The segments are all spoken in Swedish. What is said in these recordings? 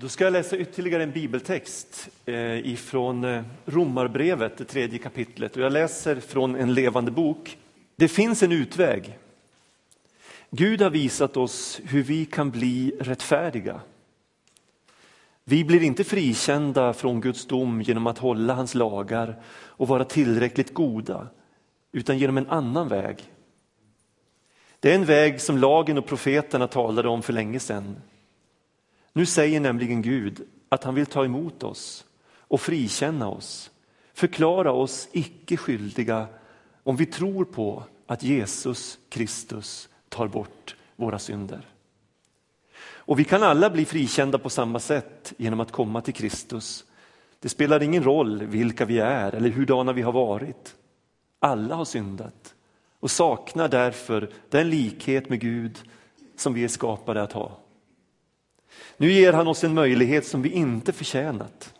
Då ska jag läsa ytterligare en bibeltext eh, ifrån eh, Romarbrevet, det tredje kapitlet. Och jag läser från en levande bok. Det finns en utväg. Gud har visat oss hur vi kan bli rättfärdiga. Vi blir inte frikända från Guds dom genom att hålla hans lagar och vara tillräckligt goda, utan genom en annan väg. Det är en väg som lagen och profeterna talade om för länge sedan. Nu säger nämligen Gud att han vill ta emot oss och frikänna oss, förklara oss icke skyldiga om vi tror på att Jesus Kristus tar bort våra synder. Och vi kan alla bli frikända på samma sätt genom att komma till Kristus. Det spelar ingen roll vilka vi är eller hurdana vi har varit. Alla har syndat och saknar därför den likhet med Gud som vi är skapade att ha. Nu ger han oss en möjlighet som vi inte förtjänat,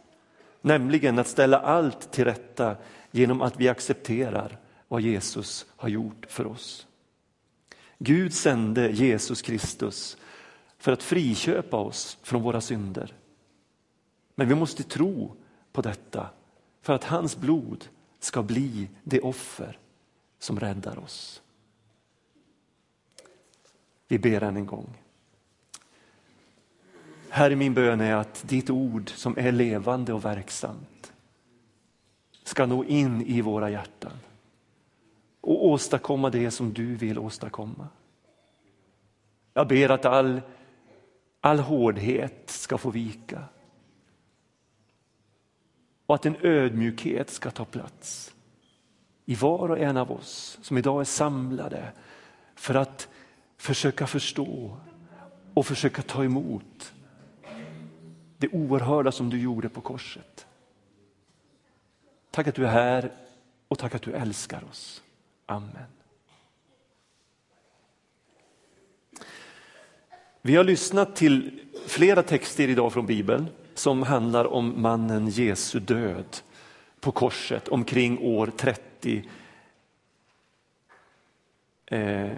nämligen att ställa allt till rätta genom att vi accepterar vad Jesus har gjort för oss. Gud sände Jesus Kristus för att friköpa oss från våra synder. Men vi måste tro på detta för att hans blod ska bli det offer som räddar oss. Vi ber än en gång. Herre, min bön är att ditt ord som är levande och verksamt ska nå in i våra hjärtan och åstadkomma det som du vill åstadkomma. Jag ber att all, all hårdhet ska få vika och att en ödmjukhet ska ta plats i var och en av oss som idag är samlade för att försöka förstå och försöka ta emot det oerhörda som du gjorde på korset. Tack att du är här och tack att du älskar oss. Amen. Vi har lyssnat till flera texter idag från Bibeln som handlar om mannen Jesu död på korset omkring år 30. Eh,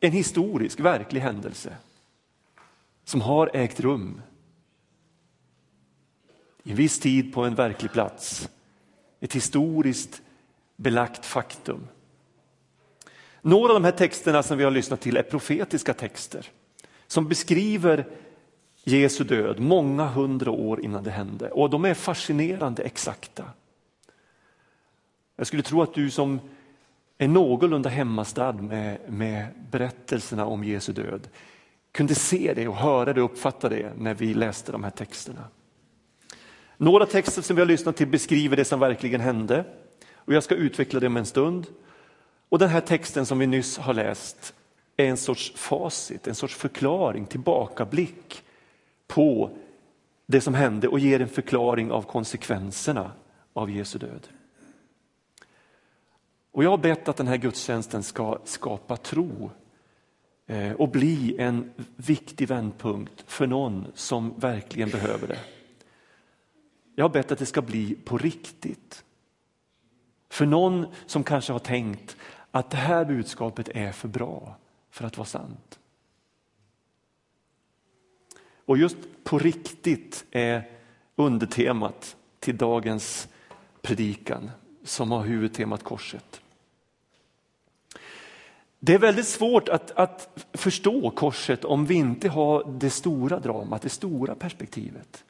en historisk, verklig händelse som har ägt rum i en viss tid på en verklig plats. Ett historiskt belagt faktum. Några av de här texterna som vi har lyssnat till är profetiska texter som beskriver Jesu död många hundra år innan det hände och de är fascinerande exakta. Jag skulle tro att du som är någorlunda hemmastad med, med berättelserna om Jesu död kunde se det och höra det och uppfatta det när vi läste de här texterna. Några texter som vi har lyssnat till beskriver det som verkligen hände och jag ska utveckla det om en stund. Och den här texten som vi nyss har läst är en sorts facit, en sorts förklaring, tillbakablick på det som hände och ger en förklaring av konsekvenserna av Jesu död. Och jag har bett att den här gudstjänsten ska skapa tro eh, och bli en viktig vändpunkt för någon som verkligen behöver det. Jag har bett att det ska bli på riktigt. För någon som kanske har tänkt att det här budskapet är för bra för att vara sant. Och just på riktigt är undertemat till dagens predikan som har huvudtemat korset. Det är väldigt svårt att, att förstå korset om vi inte har det stora dramat, det stora perspektivet.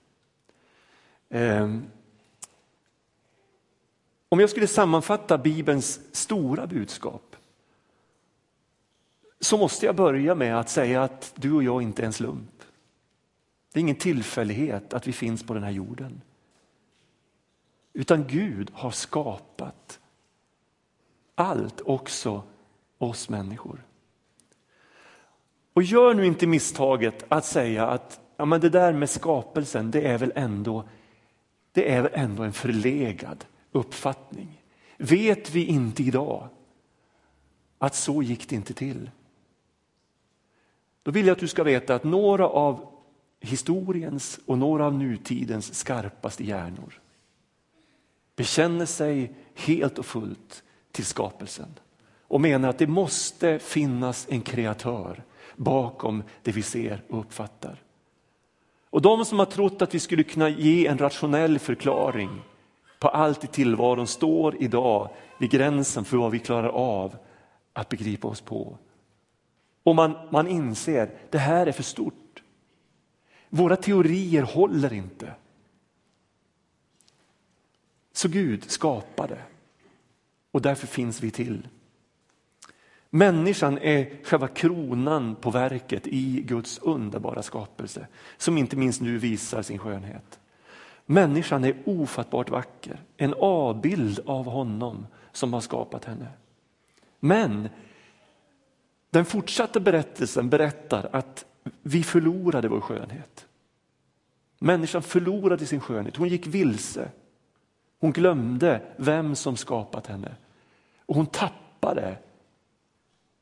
Ehm, om jag skulle sammanfatta Bibelns stora budskap så måste jag börja med att säga att du och jag inte är en slump. Det är ingen tillfällighet att vi finns på den här jorden. Utan Gud har skapat allt, också oss människor. Och gör nu inte misstaget att säga att ja, men det där med skapelsen, det är väl ändå det är väl ändå en förlegad uppfattning. Vet vi inte idag att så gick det inte till? Då vill jag att du ska veta att några av historiens och några av nutidens skarpaste hjärnor bekänner sig helt och fullt till skapelsen och menar att det måste finnas en kreatör bakom det vi ser och uppfattar. Och de som har trott att vi skulle kunna ge en rationell förklaring på allt i tillvaron står idag vid gränsen för vad vi klarar av att begripa oss på. Och man, man inser, det här är för stort. Våra teorier håller inte. Så Gud skapade och därför finns vi till. Människan är själva kronan på verket i Guds underbara skapelse som inte minst nu visar sin skönhet. Människan är ofattbart vacker, en avbild av honom som har skapat henne. Men den fortsatta berättelsen berättar att vi förlorade vår skönhet. Människan förlorade sin skönhet, hon gick vilse. Hon glömde vem som skapat henne och hon tappade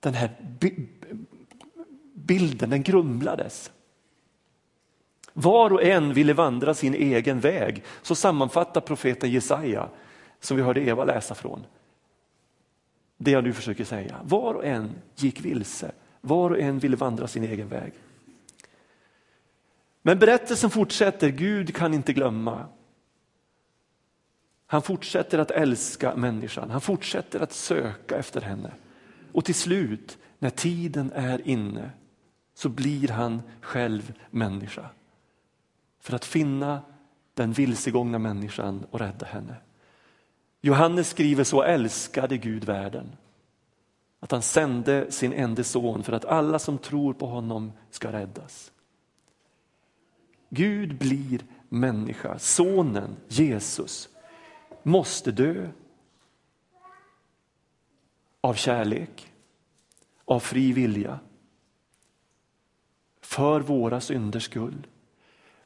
den här bilden, den grumlades. Var och en ville vandra sin egen väg, så sammanfattar profeten Jesaja, som vi hörde Eva läsa från. Det jag nu försöker säga. Var och en gick vilse, var och en ville vandra sin egen väg. Men berättelsen fortsätter, Gud kan inte glömma. Han fortsätter att älska människan, han fortsätter att söka efter henne. Och till slut, när tiden är inne, så blir han själv människa. För att finna den vilsegångna människan och rädda henne. Johannes skriver så älskade Gud världen. Att han sände sin enda son för att alla som tror på honom ska räddas. Gud blir människa, sonen Jesus måste dö av kärlek, av fri vilja, för våra synders skull.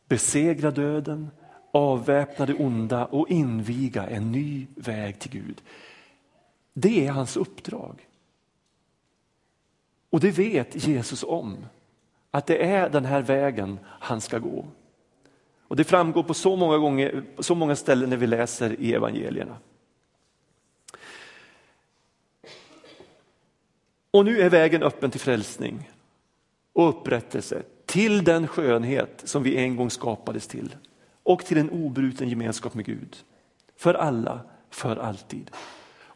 Besegra döden, avväpna det onda och inviga en ny väg till Gud. Det är hans uppdrag. Och det vet Jesus om, att det är den här vägen han ska gå. Och Det framgår på så många, gånger, så många ställen när vi läser i evangelierna. Och nu är vägen öppen till frälsning och upprättelse till den skönhet som vi en gång skapades till och till en obruten gemenskap med Gud. För alla, för alltid.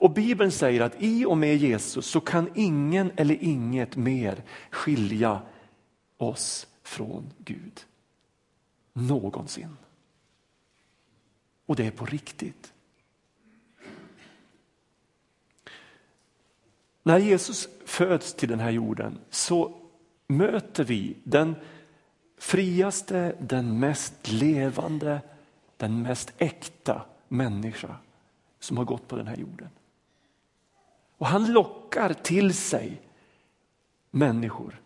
Och Bibeln säger att i och med Jesus så kan ingen eller inget mer skilja oss från Gud. Någonsin. Och det är på riktigt. När Jesus föds till den här jorden så möter vi den friaste, den mest levande, den mest äkta människa som har gått på den här jorden. Och han lockar till sig människor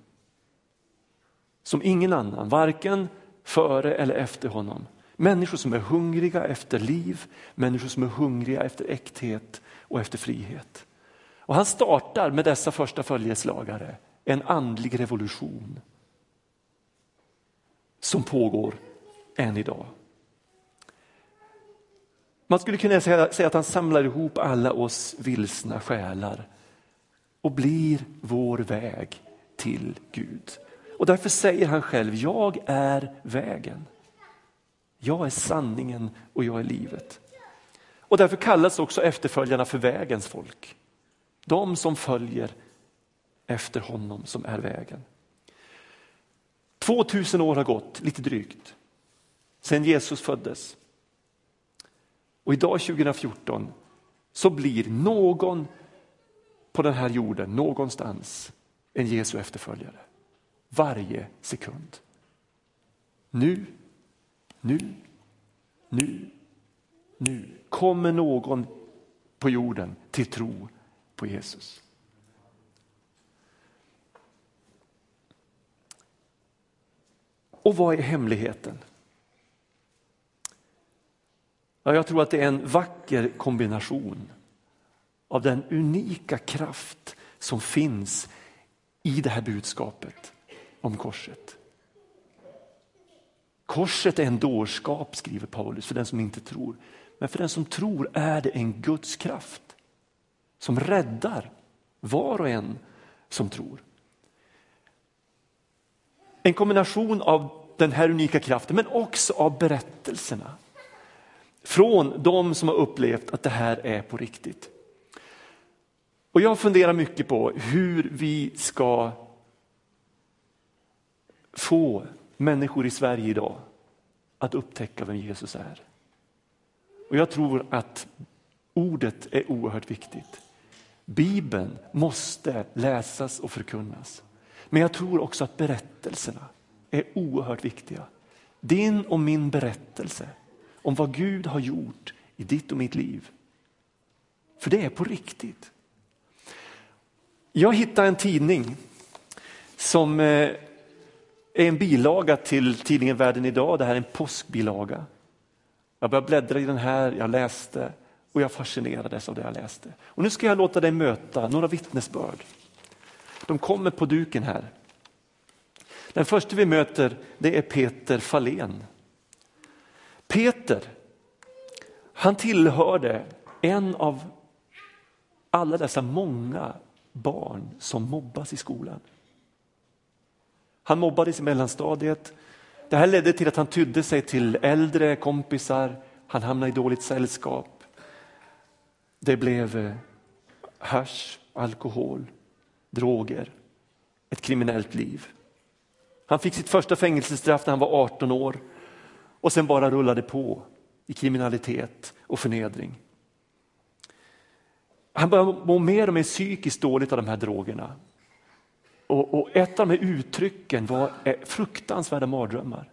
som ingen annan, varken före eller efter honom. Människor som är hungriga efter liv, människor som är hungriga efter äkthet och efter frihet. Och han startar med dessa första följeslagare en andlig revolution som pågår än idag. Man skulle kunna säga, att han samlar ihop alla oss vilsna själar och blir vår väg till Gud. Och därför säger han själv, jag är vägen. Jag är sanningen och jag är livet. Och därför kallas också efterföljarna för vägens folk. De som följer efter honom som är vägen. 2000 år har gått, lite drygt, sedan Jesus föddes. Och idag 2014 så blir någon på den här jorden, någonstans, en Jesu efterföljare. Varje sekund. Nu, nu, nu, nu kommer någon på jorden till tro på Jesus. Och vad är hemligheten? Ja, jag tror att det är en vacker kombination av den unika kraft som finns i det här budskapet om korset. Korset är en dårskap, skriver Paulus, för den som inte tror. Men för den som tror är det en Guds kraft som räddar var och en som tror. En kombination av den här unika kraften, men också av berättelserna. Från de som har upplevt att det här är på riktigt. Och jag funderar mycket på hur vi ska få människor i Sverige idag att upptäcka vem Jesus är. Och jag tror att ordet är oerhört viktigt. Bibeln måste läsas och förkunnas. Men jag tror också att berättelserna är oerhört viktiga. Din och min berättelse om vad Gud har gjort i ditt och mitt liv. För det är på riktigt. Jag hittade en tidning som eh, är en bilaga till tidningen Världen idag. Det här är en påskbilaga. Jag började bläddra i den här, jag läste och jag fascinerades av det jag läste. Och nu ska jag låta dig möta några vittnesbörd. De kommer på duken här. Den första vi möter det är Peter Fahlén. Peter, han tillhörde en av alla dessa många barn som mobbas i skolan. Han mobbades i mellanstadiet. Det här ledde till att han tydde sig till äldre kompisar, han hamnade i dåligt sällskap. Det blev eh, hash, alkohol, droger, ett kriminellt liv. Han fick sitt första fängelsestraff när han var 18 år och sen bara rullade på i kriminalitet och förnedring. Han började må mer och mer psykiskt dåligt av de här drogerna. Och, och ett av de här uttrycken var eh, fruktansvärda mardrömmar.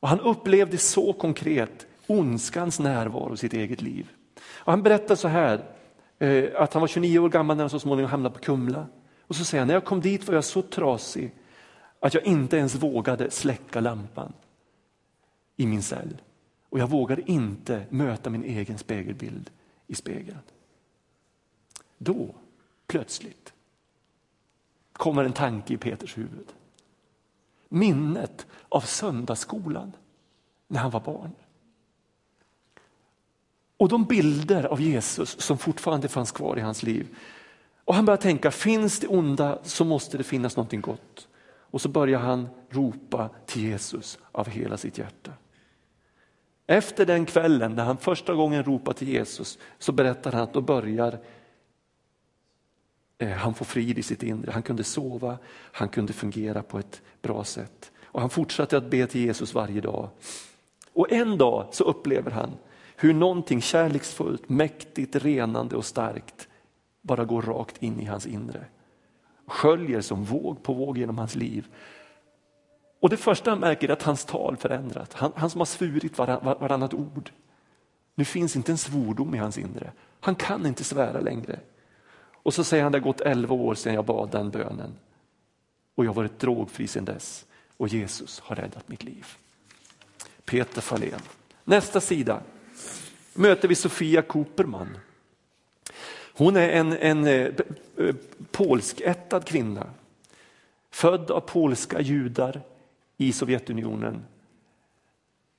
Och han upplevde så konkret ondskans närvaro i sitt eget liv. Och han berättar så här, eh, att han var 29 år gammal när han så småningom hamnade på Kumla. Och så säger han, när jag kom dit var jag så trasig att jag inte ens vågade släcka lampan i min cell. Och jag vågade inte möta min egen spegelbild i spegeln. Då, plötsligt, kommer en tanke i Peters huvud. Minnet av söndagsskolan när han var barn. Och de bilder av Jesus som fortfarande fanns kvar i hans liv. Och han börjar tänka, finns det onda så måste det finnas någonting gott. Och så börjar han ropa till Jesus av hela sitt hjärta. Efter den kvällen när han första gången ropar till Jesus så berättar han att då börjar eh, han få frid i sitt inre. Han kunde sova, han kunde fungera på ett bra sätt. Och han fortsatte att be till Jesus varje dag. Och en dag så upplever han hur någonting kärleksfullt, mäktigt, renande och starkt bara går rakt in i hans inre. Sköljer som våg på våg genom hans liv. Och det första han märker är att hans tal förändrat. Han, han som har svurit varann, varannat ord. Nu finns inte en svordom i hans inre. Han kan inte svära längre. Och så säger han, det har gått elva år sedan jag bad den bönen. Och jag har varit drogfri sedan dess. Och Jesus har räddat mitt liv. Peter Fahlén. Nästa sida möter vi Sofia Cooperman. Hon är en, en eh, polskättad kvinna. Född av polska judar i Sovjetunionen.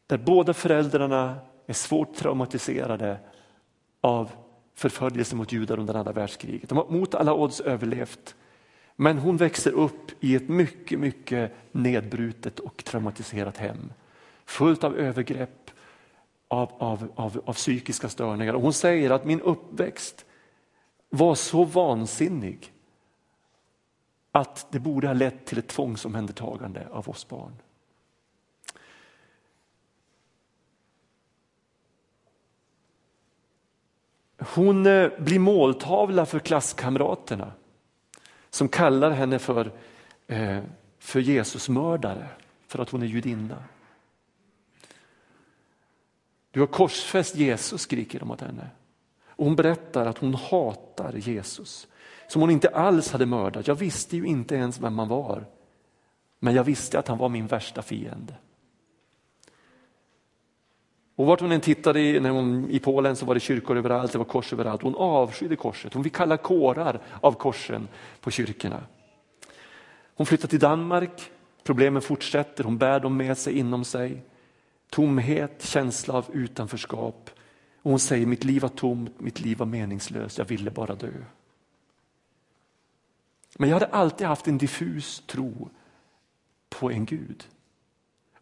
Där båda föräldrarna är svårt traumatiserade av förföljelse mot judar under andra världskriget. De har mot alla odds överlevt. Men hon växer upp i ett mycket, mycket nedbrutet och traumatiserat hem. Fullt av övergrepp, av, av, av, av psykiska störningar. Och hon säger att min uppväxt var så vansinnig att det borde ha lett till ett tvångsomhändertagande av oss barn. Hon eh, blir måltavla för klasskamraterna som kallar henne för, eh, för Jesusmördare för att hon är judinna. Du har korsfäst Jesus, skriker de åt henne. Och hon berättar att hon hatar Jesus, som hon inte alls hade mördat. Jag visste ju inte ens vem han var, men jag visste att han var min värsta fiende. Och vart hon än tittade i, när hon, i Polen så var det kyrkor överallt, det var kors överallt. Hon avskydde korset, hon fick kalla kårar av korsen på kyrkorna. Hon flyttar till Danmark, problemen fortsätter, hon bär dem med sig inom sig. Tomhet, känsla av utanförskap. Och hon säger, mitt liv var tomt, mitt liv var meningslöst, jag ville bara dö. Men jag hade alltid haft en diffus tro på en Gud.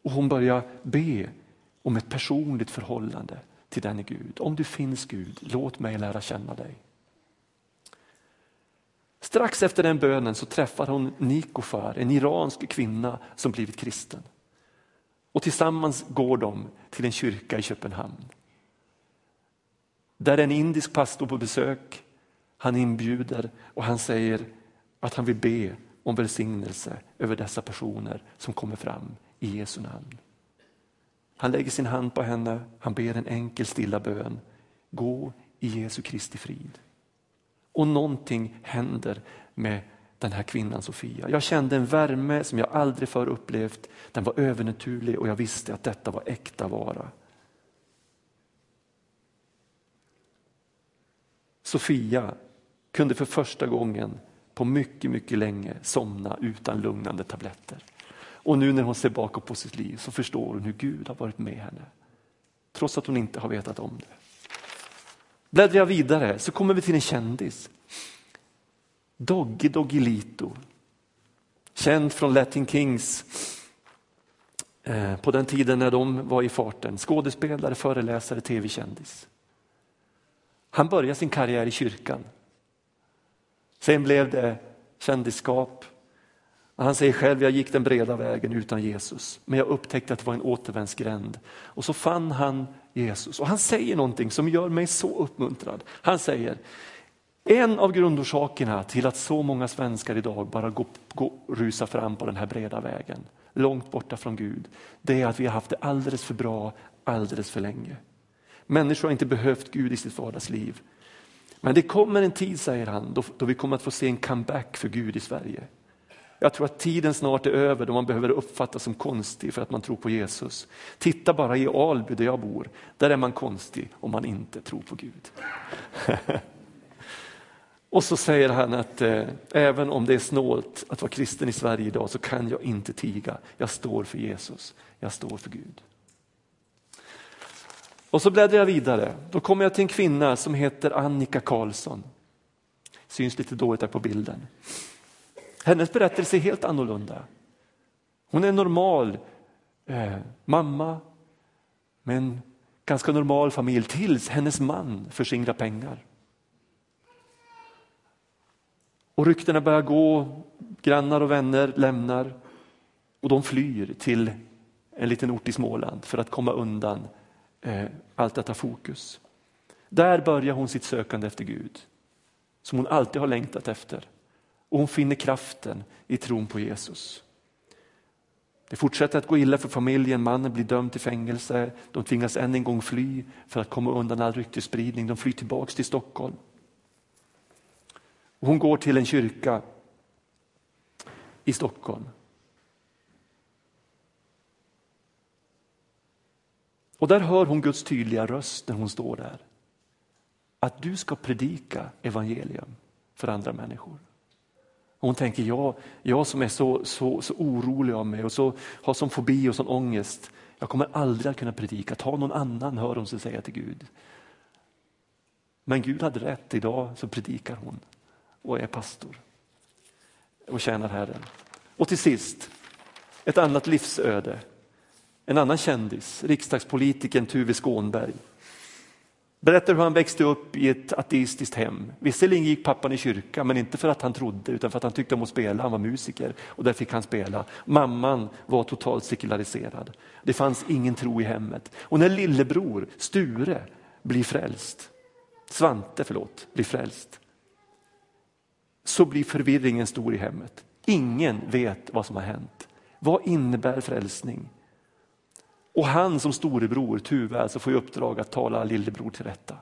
Och hon börjar be om ett personligt förhållande till denne Gud. Om du finns Gud, låt mig lära känna dig. Strax efter den bönen så träffar hon Nikofar, en iransk kvinna som blivit kristen. Och tillsammans går de till en kyrka i Köpenhamn. Där är en indisk pastor på besök. Han inbjuder och han säger att han vill be om välsignelse över dessa personer som kommer fram i Jesu namn. Han lägger sin hand på henne, han ber en enkel stilla bön. Gå i Jesu Kristi frid. Och någonting händer med den här kvinnan Sofia. Jag kände en värme som jag aldrig förr upplevt. Den var övernaturlig och jag visste att detta var äkta vara. Sofia kunde för första gången på mycket, mycket länge somna utan lugnande tabletter. Och nu när hon ser bakåt på sitt liv så förstår hon hur Gud har varit med henne. Trots att hon inte har vetat om det. Bläddrar jag vidare så kommer vi till en kändis. Doggy Doggelito. Känd från Latin Kings eh, på den tiden när de var i farten. Skådespelare, föreläsare, tv-kändis. Han började sin karriär i kyrkan. Sen blev det kändisskap. Han säger själv, jag gick den breda vägen utan Jesus, men jag upptäckte att det var en återvändsgränd. Och så fann han Jesus och han säger någonting som gör mig så uppmuntrad. Han säger, en av grundorsakerna till att så många svenskar idag bara går, går, rusar fram på den här breda vägen, långt borta från Gud, det är att vi har haft det alldeles för bra alldeles för länge. Människor har inte behövt Gud i sitt vardagsliv. Men det kommer en tid, säger han, då, då vi kommer att få se en comeback för Gud i Sverige. Jag tror att tiden snart är över då man behöver uppfattas som konstig för att man tror på Jesus. Titta bara i Alby där jag bor, där är man konstig om man inte tror på Gud. Och så säger han att eh, även om det är snålt att vara kristen i Sverige idag så kan jag inte tiga. Jag står för Jesus, jag står för Gud. Och så bläddrar jag vidare. Då kommer jag till en kvinna som heter Annika Karlsson. Syns lite dåligt här på bilden. Hennes berättelse är helt annorlunda. Hon är en normal eh, mamma med en ganska normal familj tills hennes man förskingrar pengar. Och ryktena börjar gå, grannar och vänner lämnar och de flyr till en liten ort i Småland för att komma undan eh, allt detta fokus. Där börjar hon sitt sökande efter Gud, som hon alltid har längtat efter. Och hon finner kraften i tron på Jesus. Det fortsätter att gå illa för familjen, mannen blir dömd till fängelse, de tvingas än en gång fly för att komma undan all ryktesspridning, de flyr tillbaks till Stockholm. Hon går till en kyrka i Stockholm. Och där hör hon Guds tydliga röst när hon står där. Att du ska predika evangelium för andra människor. Och hon tänker, jag, jag som är så, så, så orolig av mig och så, har sån fobi och sån ångest, jag kommer aldrig att kunna predika. Ta någon annan, hör hon sig säga till Gud. Men Gud hade rätt, idag så predikar hon och är pastor och tjänar Herren. Och till sist, ett annat livsöde. En annan kändis, riksdagspolitikern Tuve Skånberg. Berättar hur han växte upp i ett ateistiskt hem. Visserligen gick pappan i kyrka, men inte för att han trodde utan för att han tyckte om att spela. Han var musiker och där fick han spela. Mamman var totalt sekulariserad. Det fanns ingen tro i hemmet. Och när lillebror Sture blir frälst, Svante förlåt, blir frälst, så blir förvirringen stor i hemmet. Ingen vet vad som har hänt. Vad innebär frälsning? Och han som storebror, Tuve, alltså får i uppdrag att tala lillebror till rätta.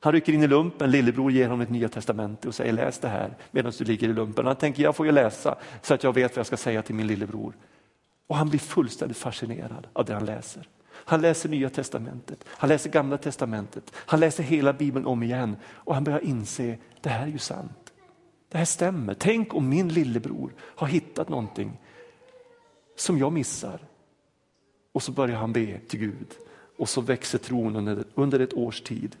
Han rycker in i lumpen, lillebror ger honom ett nya testamente och säger läs det här medan du ligger i lumpen. Han tänker jag får ju läsa så att jag vet vad jag ska säga till min lillebror. Och han blir fullständigt fascinerad av det han läser. Han läser nya testamentet, han läser gamla testamentet, han läser hela bibeln om igen och han börjar inse det här är ju sant. Det här stämmer. Tänk om min lillebror har hittat någonting som jag missar. Och så börjar han be till Gud och så växer tron under, under ett års tid.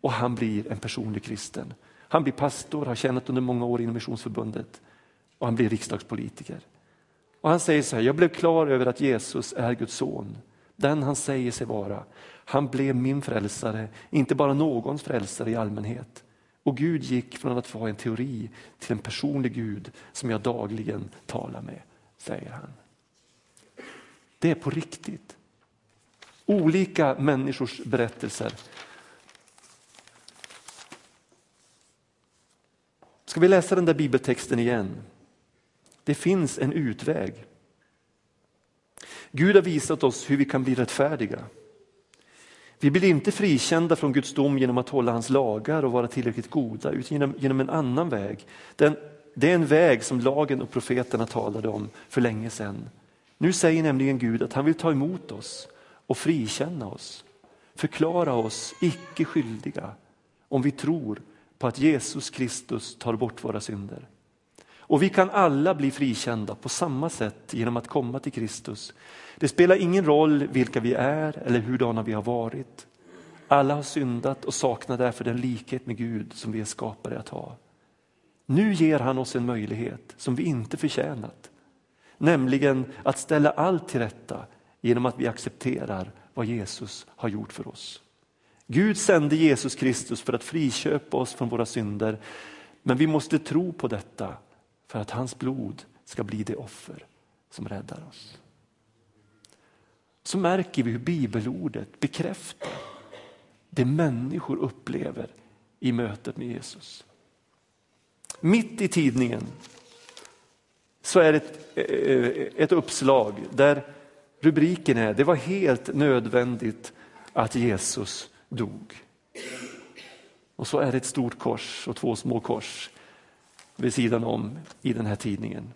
Och han blir en personlig kristen. Han blir pastor, har tjänat under många år inom Missionsförbundet och han blir riksdagspolitiker. Och han säger så här, jag blev klar över att Jesus är Guds son, den han säger sig vara. Han blev min frälsare, inte bara någons frälsare i allmänhet. Och Gud gick från att vara en teori till en personlig Gud som jag dagligen talar med, säger han. Det är på riktigt. Olika människors berättelser. Ska vi läsa den där bibeltexten igen? Det finns en utväg. Gud har visat oss hur vi kan bli rättfärdiga. Vi blir inte frikända från Guds dom genom att hålla hans lagar och vara tillräckligt goda, utan genom, genom en annan väg. Den, det är en väg som lagen och profeterna talade om för länge sedan. Nu säger nämligen Gud att han vill ta emot oss och frikänna oss, förklara oss icke skyldiga om vi tror på att Jesus Kristus tar bort våra synder. Och vi kan alla bli frikända på samma sätt genom att komma till Kristus. Det spelar ingen roll vilka vi är eller hurdana vi har varit. Alla har syndat och saknar därför den likhet med Gud som vi är skapade att ha. Nu ger han oss en möjlighet som vi inte förtjänat, nämligen att ställa allt till rätta genom att vi accepterar vad Jesus har gjort för oss. Gud sände Jesus Kristus för att friköpa oss från våra synder, men vi måste tro på detta för att hans blod ska bli det offer som räddar oss. Så märker vi hur bibelordet bekräftar det människor upplever i mötet med Jesus. Mitt i tidningen så är det ett, eh, ett uppslag där rubriken är Det var helt nödvändigt att Jesus dog. Och så är det ett stort kors och två små kors vid sidan om i den här tidningen.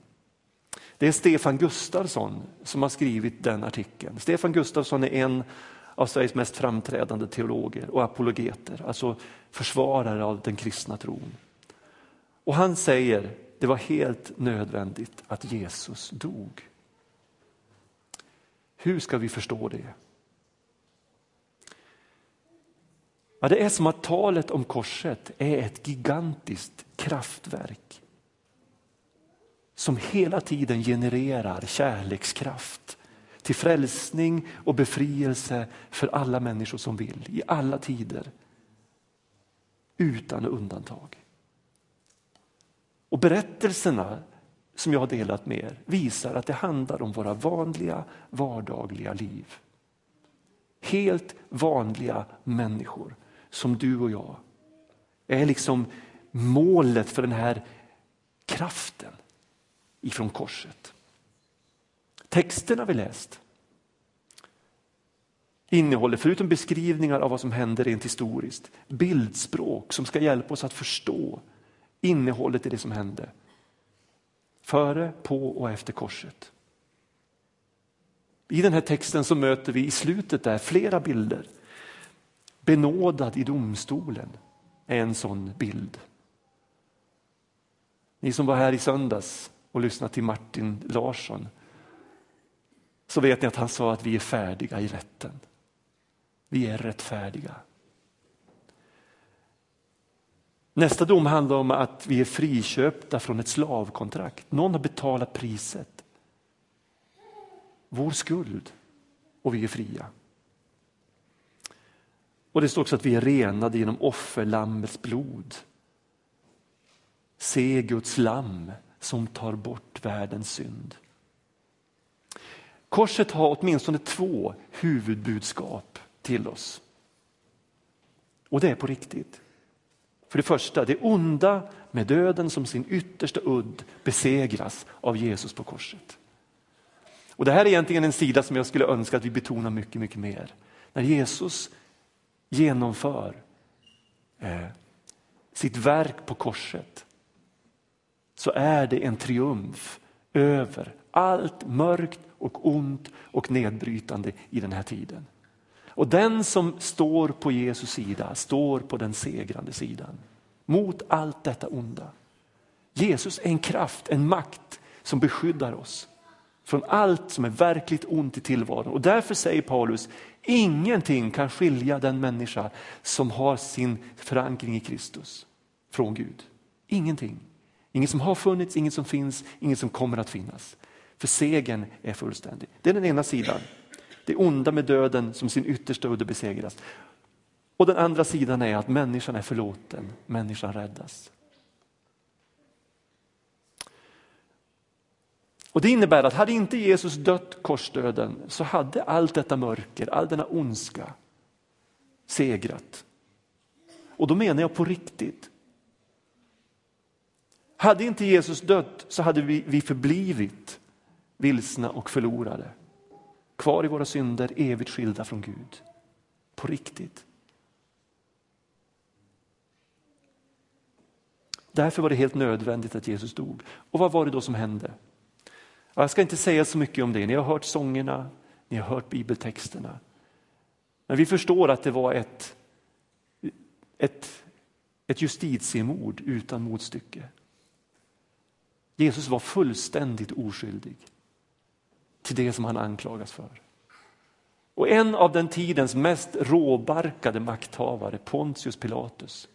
Det är Stefan Gustafsson som har skrivit den artikeln. Stefan Gustafsson är en av Sveriges mest framträdande teologer och apologeter, alltså försvarare av den kristna tron. Och han säger det var helt nödvändigt att Jesus dog. Hur ska vi förstå det? Ja, det är som att talet om korset är ett gigantiskt kraftverk som hela tiden genererar kärlekskraft till frälsning och befrielse för alla människor som vill, i alla tider. Utan undantag. Och berättelserna som jag har delat med er visar att det handlar om våra vanliga vardagliga liv. Helt vanliga människor som du och jag är liksom målet för den här kraften ifrån korset. Texterna vi läst innehåller, förutom beskrivningar av vad som hände rent historiskt, bildspråk som ska hjälpa oss att förstå innehållet i det som hände. Före, på och efter korset. I den här texten så möter vi i slutet där flera bilder. Benådad i domstolen är en sån bild. Ni som var här i söndags och lyssnade till Martin Larsson så vet ni att han sa att vi är färdiga i rätten. Vi är rättfärdiga. Nästa dom handlar om att vi är friköpta från ett slavkontrakt. Någon har betalat priset. Vår skuld och vi är fria. Och Det står också att vi är renade genom offerlammets blod. Se Guds lamm som tar bort världens synd. Korset har åtminstone två huvudbudskap till oss. Och det är på riktigt. För det första, det onda med döden som sin yttersta udd besegras av Jesus på korset. Och Det här är egentligen en sida som jag skulle önska att vi betonar mycket, mycket mer. När Jesus genomför eh, sitt verk på korset så är det en triumf över allt mörkt och ont och nedbrytande i den här tiden. Och den som står på Jesus sida står på den segrande sidan. Mot allt detta onda. Jesus är en kraft, en makt som beskyddar oss från allt som är verkligt ont i tillvaron. Och därför säger Paulus, ingenting kan skilja den människa som har sin förankring i Kristus från Gud. Ingenting. Inget som har funnits, inget som finns, inget som kommer att finnas. För segern är fullständig. Det är den ena sidan. Det onda med döden som sin yttersta udde besegras. Och den andra sidan är att människan är förlåten, människan räddas. Och Det innebär att hade inte Jesus dött korsdöden så hade allt detta mörker, all denna ondska segrat. Och då menar jag på riktigt. Hade inte Jesus dött så hade vi, vi förblivit vilsna och förlorade. Kvar i våra synder, evigt skilda från Gud. På riktigt. Därför var det helt nödvändigt att Jesus dog. Och vad var det då som hände? Jag ska inte säga så mycket om det, ni har hört sångerna, ni har hört bibeltexterna. Men vi förstår att det var ett, ett, ett justitiemord utan motstycke. Jesus var fullständigt oskyldig till det som han anklagas för. Och en av den tidens mest råbarkade makthavare, Pontius Pilatus,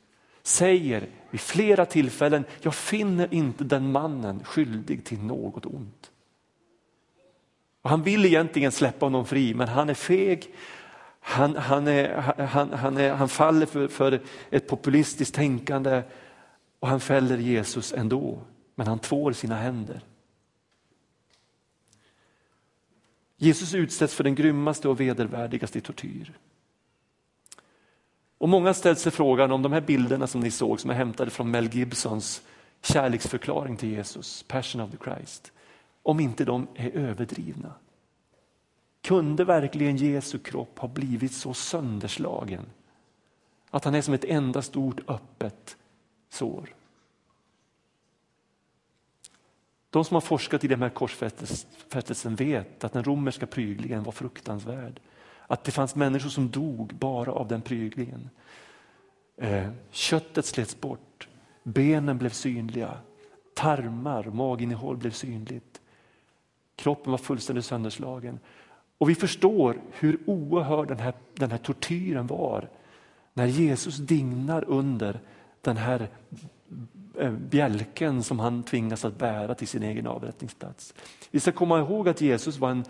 säger vid flera tillfällen, jag finner inte den mannen skyldig till något ont. Och han vill egentligen släppa honom fri, men han är feg. Han, han, är, han, han, är, han faller för, för ett populistiskt tänkande och han fäller Jesus ändå, men han tvår sina händer. Jesus utsätts för den grymmaste och vedervärdigaste tortyr. Och många har ställt sig frågan om de här bilderna som ni såg som är hämtade från Mel Gibsons kärleksförklaring till Jesus, Passion of the Christ, om inte de är överdrivna. Kunde verkligen Jesu kropp ha blivit så sönderslagen att han är som ett enda stort öppet sår? De som har forskat i den här korsfästelsen vet att den romerska pryglingen var fruktansvärd. Att det fanns människor som dog bara av den pryglingen. Eh, köttet slets bort, benen blev synliga, tarmar, maginnehåll blev synligt. Kroppen var fullständigt sönderslagen. Och vi förstår hur oerhörd den här, den här tortyren var när Jesus dignar under den här Eh, bjälken som han tvingas att bära till sin egen avrättningsplats. Vi ska komma ihåg att Jesus var en,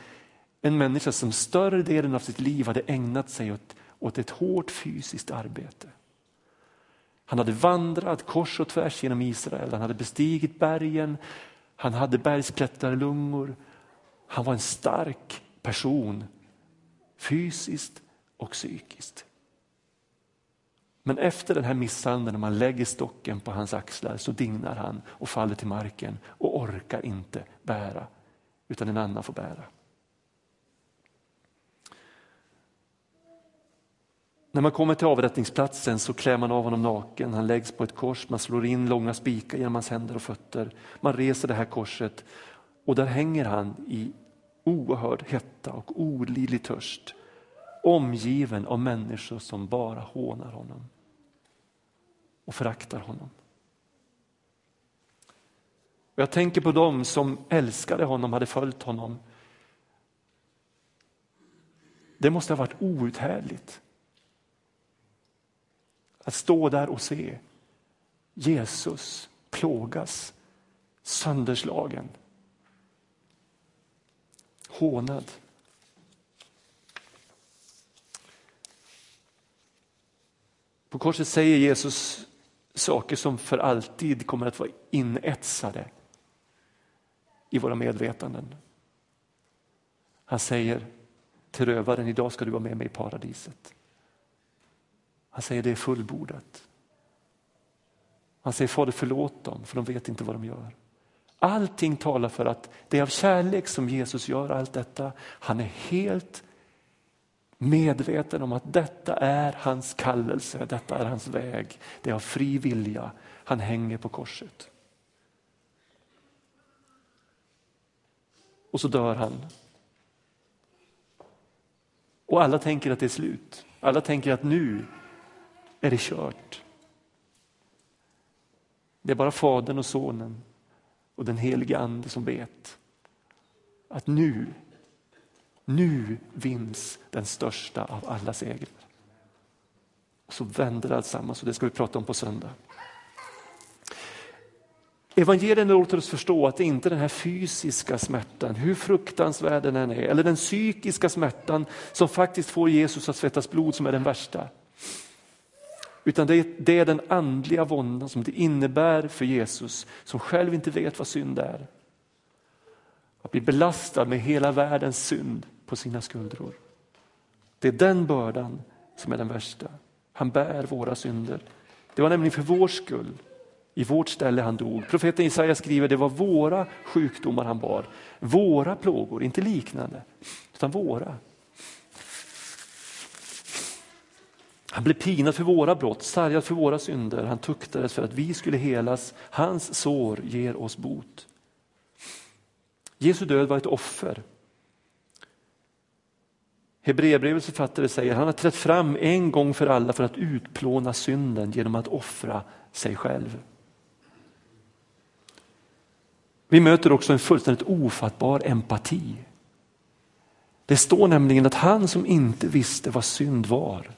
en människa som större delen av sitt liv hade ägnat sig åt, åt ett hårt fysiskt arbete. Han hade vandrat kors och tvärs genom Israel, han hade bestigit bergen, han hade bergsklättrarlungor. Han var en stark person, fysiskt och psykiskt. Men efter den här misshandeln, när man lägger stocken på hans axlar, så dignar han och faller till marken och orkar inte bära, utan en annan får bära. När man kommer till avrättningsplatsen så klär man av honom naken, han läggs på ett kors, man slår in långa spikar genom hans händer och fötter. Man reser det här korset och där hänger han i oerhörd hetta och olidlig törst, omgiven av människor som bara hånar honom och föraktar honom. Och jag tänker på dem som älskade honom, hade följt honom. Det måste ha varit outhärdligt. Att stå där och se Jesus plågas, sönderslagen, hånad. På korset säger Jesus saker som för alltid kommer att vara inetsade i våra medvetanden. Han säger till rövaren, idag ska du vara med mig i paradiset. Han säger det är fullbordat. Han säger Fader förlåt dem för de vet inte vad de gör. Allting talar för att det är av kärlek som Jesus gör allt detta. Han är helt medveten om att detta är hans kallelse, detta är hans väg. Det är av fri vilja. Han hänger på korset. Och så dör han. Och alla tänker att det är slut. Alla tänker att nu är det kört. Det är bara Fadern och Sonen och den helige Ande som vet att nu, nu vinns den största av alla segrar. Och så vänder alltsammans och det ska vi prata om på söndag. Evangelien låter oss förstå att det inte är den här fysiska smärtan, hur fruktansvärd den än är, eller den psykiska smärtan som faktiskt får Jesus att svettas blod som är den värsta. Utan det är, det är den andliga våndan som det innebär för Jesus som själv inte vet vad synd är. Att bli belastad med hela världens synd på sina skuldror. Det är den bördan som är den värsta. Han bär våra synder. Det var nämligen för vår skull, i vårt ställe han dog. Profeten Isaia skriver det var våra sjukdomar han bar, våra plågor, inte liknande, utan våra. Han blev pinad för våra brott, sargad för våra synder, han tuktades för att vi skulle helas. Hans sår ger oss bot. Jesu död var ett offer. Hebreerbrevets författare säger att han har trätt fram en gång för alla för att utplåna synden genom att offra sig själv. Vi möter också en fullständigt ofattbar empati. Det står nämligen att han som inte visste vad synd var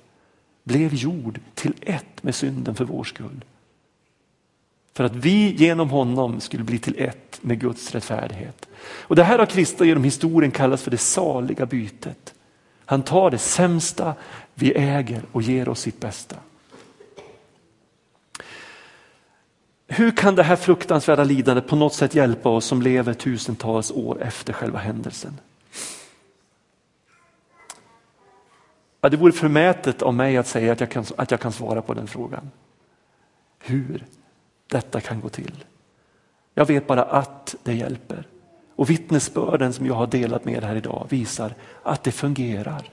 blev gjord till ett med synden för vår skull. För att vi genom honom skulle bli till ett med Guds rättfärdighet. Och Det här har kristna genom historien kallats för det saliga bytet. Han tar det sämsta vi äger och ger oss sitt bästa. Hur kan det här fruktansvärda lidandet på något sätt hjälpa oss som lever tusentals år efter själva händelsen? Ja, det vore förmätet av mig att säga att jag, kan, att jag kan svara på den frågan. Hur detta kan gå till. Jag vet bara att det hjälper. Och vittnesbörden som jag har delat med er här idag visar att det fungerar.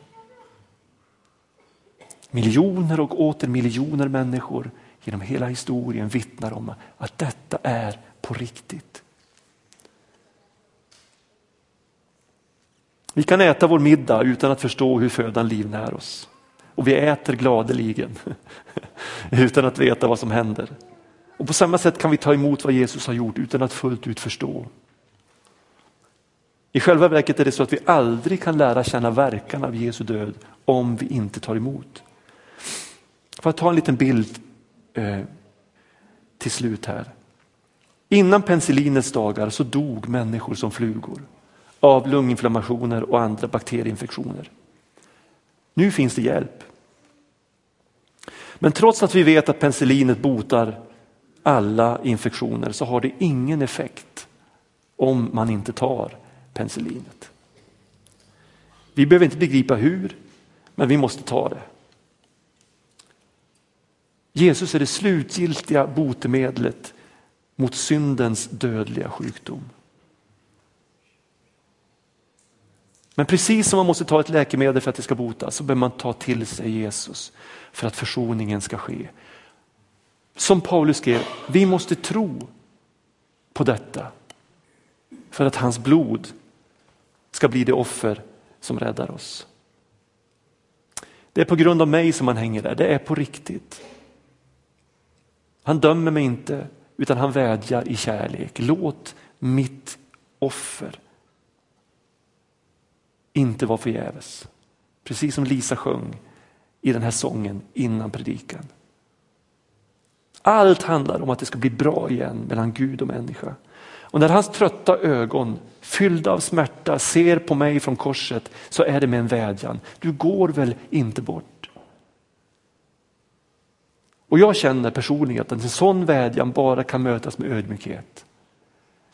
Miljoner och åter miljoner människor genom hela historien vittnar om att detta är på riktigt. Vi kan äta vår middag utan att förstå hur födan livnär oss. Och vi äter gladeligen utan att veta vad som händer. Och På samma sätt kan vi ta emot vad Jesus har gjort utan att fullt ut förstå. I själva verket är det så att vi aldrig kan lära känna verkan av Jesu död om vi inte tar emot. Får jag ta en liten bild eh, till slut här. Innan penicillinets dagar så dog människor som flugor av lunginflammationer och andra bakterieinfektioner. Nu finns det hjälp. Men trots att vi vet att penicillinet botar alla infektioner så har det ingen effekt om man inte tar penicillinet. Vi behöver inte begripa hur, men vi måste ta det. Jesus är det slutgiltiga botemedlet mot syndens dödliga sjukdom. Men precis som man måste ta ett läkemedel för att det ska botas så behöver man ta till sig Jesus för att försoningen ska ske. Som Paulus skrev, vi måste tro på detta för att hans blod ska bli det offer som räddar oss. Det är på grund av mig som han hänger där, det är på riktigt. Han dömer mig inte utan han vädjar i kärlek. Låt mitt offer inte vara förgäves. Precis som Lisa sjöng i den här sången innan predikan. Allt handlar om att det ska bli bra igen mellan Gud och människa. Och när hans trötta ögon fyllda av smärta ser på mig från korset så är det med en vädjan. Du går väl inte bort? Och jag känner personligen att en sån vädjan bara kan mötas med ödmjukhet,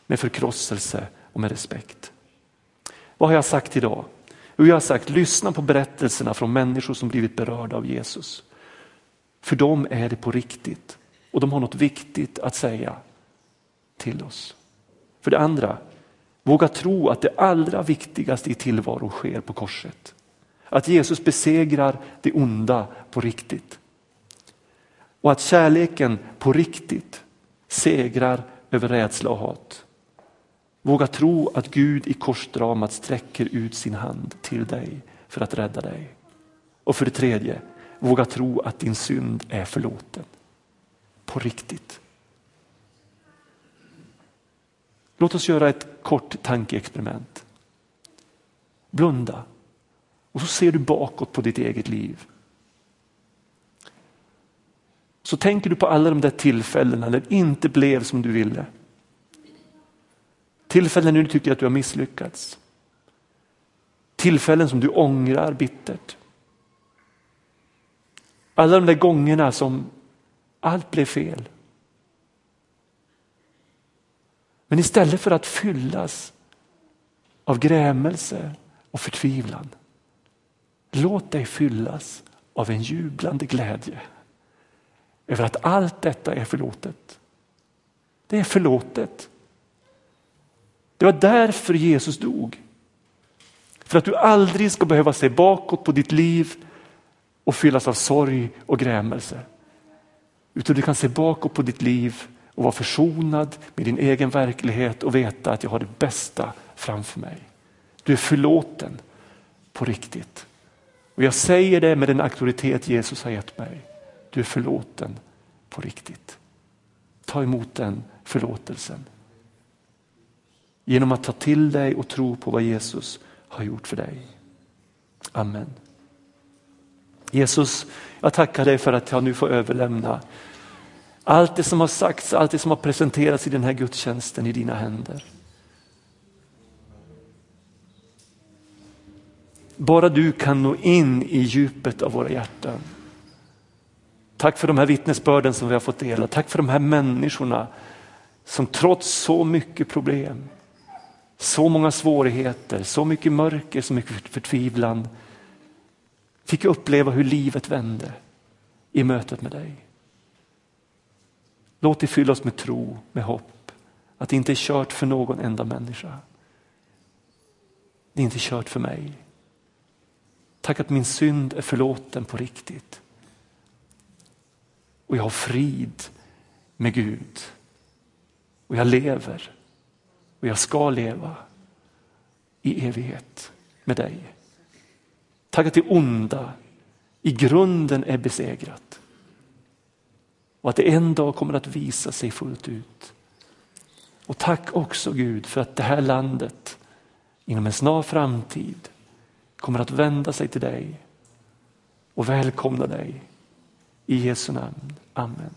med förkrosselse och med respekt. Vad har jag sagt idag? Jo, jag har sagt lyssna på berättelserna från människor som blivit berörda av Jesus. För dem är det på riktigt och de har något viktigt att säga till oss. För det andra, våga tro att det allra viktigaste i tillvaron sker på korset. Att Jesus besegrar det onda på riktigt. Och att kärleken på riktigt segrar över rädsla och hat. Våga tro att Gud i korsdramat sträcker ut sin hand till dig för att rädda dig. Och för det tredje, våga tro att din synd är förlåten. På riktigt. Låt oss göra ett kort tankeexperiment. Blunda och så ser du bakåt på ditt eget liv. Så tänker du på alla de där tillfällena när det inte blev som du ville. Tillfällen när du tycker att du har misslyckats. Tillfällen som du ångrar bittert. Alla de där gångerna som allt blev fel. Men istället för att fyllas av grämelse och förtvivlan, låt dig fyllas av en jublande glädje över att allt detta är förlåtet. Det är förlåtet. Det var därför Jesus dog. För att du aldrig ska behöva se bakåt på ditt liv och fyllas av sorg och grämelse. Utan du kan se bakåt på ditt liv och vara försonad med din egen verklighet och veta att jag har det bästa framför mig. Du är förlåten på riktigt. Och jag säger det med den auktoritet Jesus har gett mig. Du är förlåten på riktigt. Ta emot den förlåtelsen. Genom att ta till dig och tro på vad Jesus har gjort för dig. Amen. Jesus, jag tackar dig för att jag nu får överlämna allt det som har sagts, allt det som har presenterats i den här gudstjänsten i dina händer. Bara du kan nå in i djupet av våra hjärtan. Tack för de här vittnesbörden som vi har fått dela. Tack för de här människorna som trots så mycket problem, så många svårigheter, så mycket mörker, så mycket förtvivlan fick uppleva hur livet vände i mötet med dig. Låt det fylla oss med tro, med hopp, att det inte är kört för någon enda människa. Det är inte kört för mig. Tack att min synd är förlåten på riktigt. Och jag har frid med Gud. Och jag lever och jag ska leva i evighet med dig. Tack att det onda i grunden är besegrat. Och att det en dag kommer att visa sig fullt ut. Och tack också Gud för att det här landet inom en snar framtid kommer att vända sig till dig och välkomna dig. I Jesu namn. Amen.